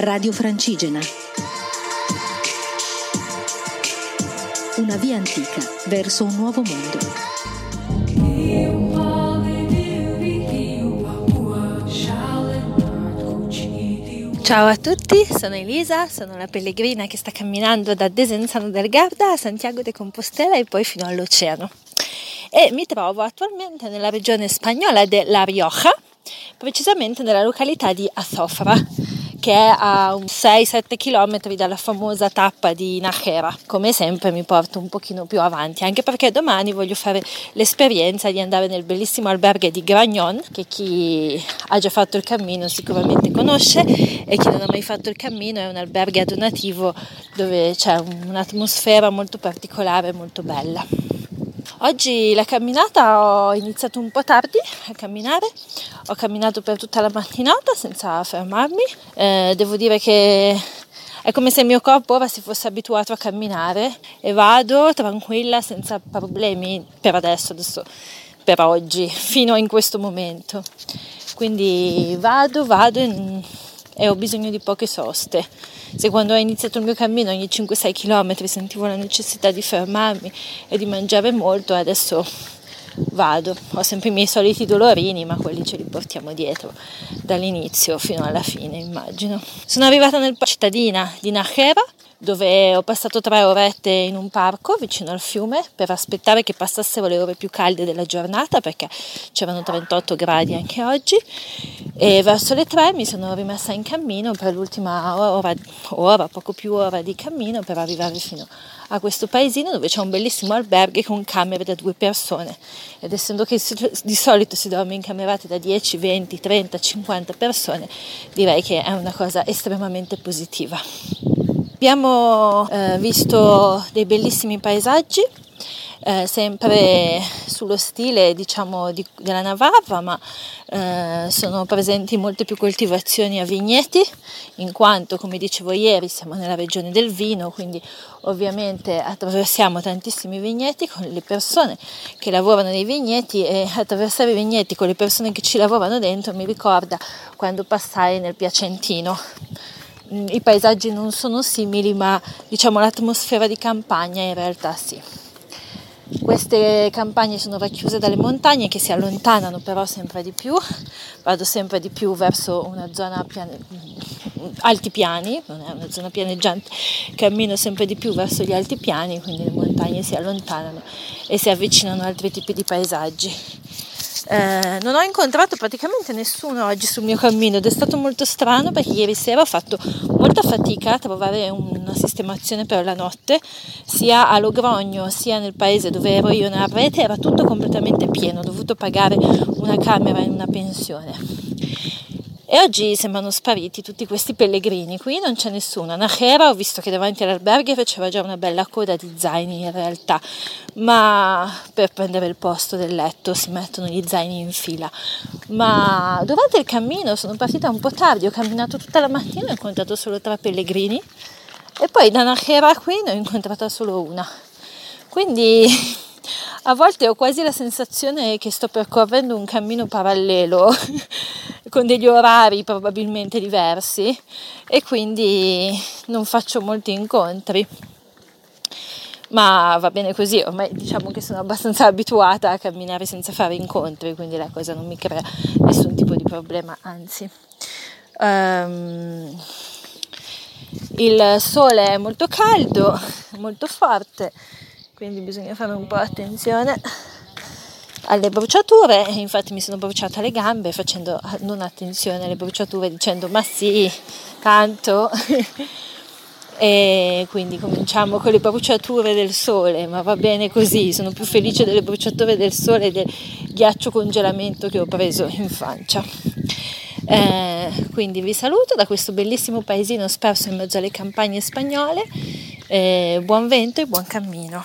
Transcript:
Radio Francigena. Una via antica verso un nuovo mondo. Ciao a tutti, sono Elisa, sono la pellegrina che sta camminando da Desenzano del Garda a Santiago de Compostela e poi fino all'oceano. E mi trovo attualmente nella regione spagnola della Rioja, precisamente nella località di Azofra, che è a 6-7 km dalla famosa tappa di Najera. Come sempre mi porto un pochino più avanti, anche perché domani voglio fare l'esperienza di andare nel bellissimo alberghe di Gragnon, che chi ha già fatto il cammino sicuramente conosce e chi non ha mai fatto il cammino è un alberghe a donativo dove c'è un'atmosfera molto particolare, molto bella. Oggi la camminata ho iniziato un po' tardi a camminare, ho camminato per tutta la mattinata senza fermarmi, eh, devo dire che è come se il mio corpo ora si fosse abituato a camminare e vado tranquilla senza problemi per adesso, adesso per oggi, fino in questo momento. Quindi vado, vado in, e ho bisogno di poche soste. Se quando ho iniziato il mio cammino ogni 5-6 km sentivo la necessità di fermarmi e di mangiare molto, adesso vado. Ho sempre i miei soliti dolorini, ma quelli ce li portiamo dietro dall'inizio fino alla fine, immagino. Sono arrivata nel cittadina di Najera dove ho passato tre orette in un parco vicino al fiume per aspettare che passassero le ore più calde della giornata perché c'erano 38 gradi anche oggi e verso le tre mi sono rimessa in cammino per l'ultima ora, ora poco più ora di cammino per arrivare fino a questo paesino dove c'è un bellissimo alberghe con camere da due persone ed essendo che di solito si dorme in camerate da 10, 20, 30, 50 persone direi che è una cosa estremamente positiva. Abbiamo eh, visto dei bellissimi paesaggi, eh, sempre sullo stile diciamo di, della Navarra, ma eh, sono presenti molte più coltivazioni a vigneti, in quanto, come dicevo ieri, siamo nella regione del vino, quindi ovviamente attraversiamo tantissimi vigneti con le persone che lavorano nei vigneti e attraversare i vigneti con le persone che ci lavorano dentro mi ricorda quando passai nel Piacentino i paesaggi non sono simili, ma diciamo l'atmosfera di campagna in realtà sì. Queste campagne sono racchiuse dalle montagne che si allontanano però sempre di più, vado sempre di più verso una zona piane, alti piani, non è una zona pianeggiante, cammino sempre di più verso gli alti piani, quindi le montagne si allontanano e si avvicinano altri tipi di paesaggi. Eh, non ho incontrato praticamente nessuno oggi sul mio cammino ed è stato molto strano perché ieri sera ho fatto molta fatica a trovare una sistemazione per la notte, sia a Logrogno sia nel paese dove ero io nella rete, era tutto completamente pieno, ho dovuto pagare una camera in una pensione. E oggi sembrano spariti tutti questi pellegrini, qui non c'è nessuno. A Najera ho visto che davanti all'alberghe faceva già una bella coda di zaini in realtà, ma per prendere il posto del letto si mettono gli zaini in fila. Ma durante il cammino sono partita un po' tardi, ho camminato tutta la mattina e ho incontrato solo tre pellegrini e poi da Najera qui ne ho incontrata solo una. Quindi a volte ho quasi la sensazione che sto percorrendo un cammino parallelo con degli orari probabilmente diversi e quindi non faccio molti incontri. Ma va bene così, ormai diciamo che sono abbastanza abituata a camminare senza fare incontri, quindi la cosa non mi crea nessun tipo di problema, anzi. Um, il sole è molto caldo, molto forte, quindi bisogna fare un po' attenzione alle bruciature infatti mi sono bruciata le gambe facendo non attenzione alle bruciature dicendo ma sì, tanto e quindi cominciamo con le bruciature del sole, ma va bene così, sono più felice delle bruciature del sole e del ghiaccio congelamento che ho preso in Francia. Eh, quindi vi saluto da questo bellissimo paesino sperso in mezzo alle campagne spagnole, eh, buon vento e buon cammino.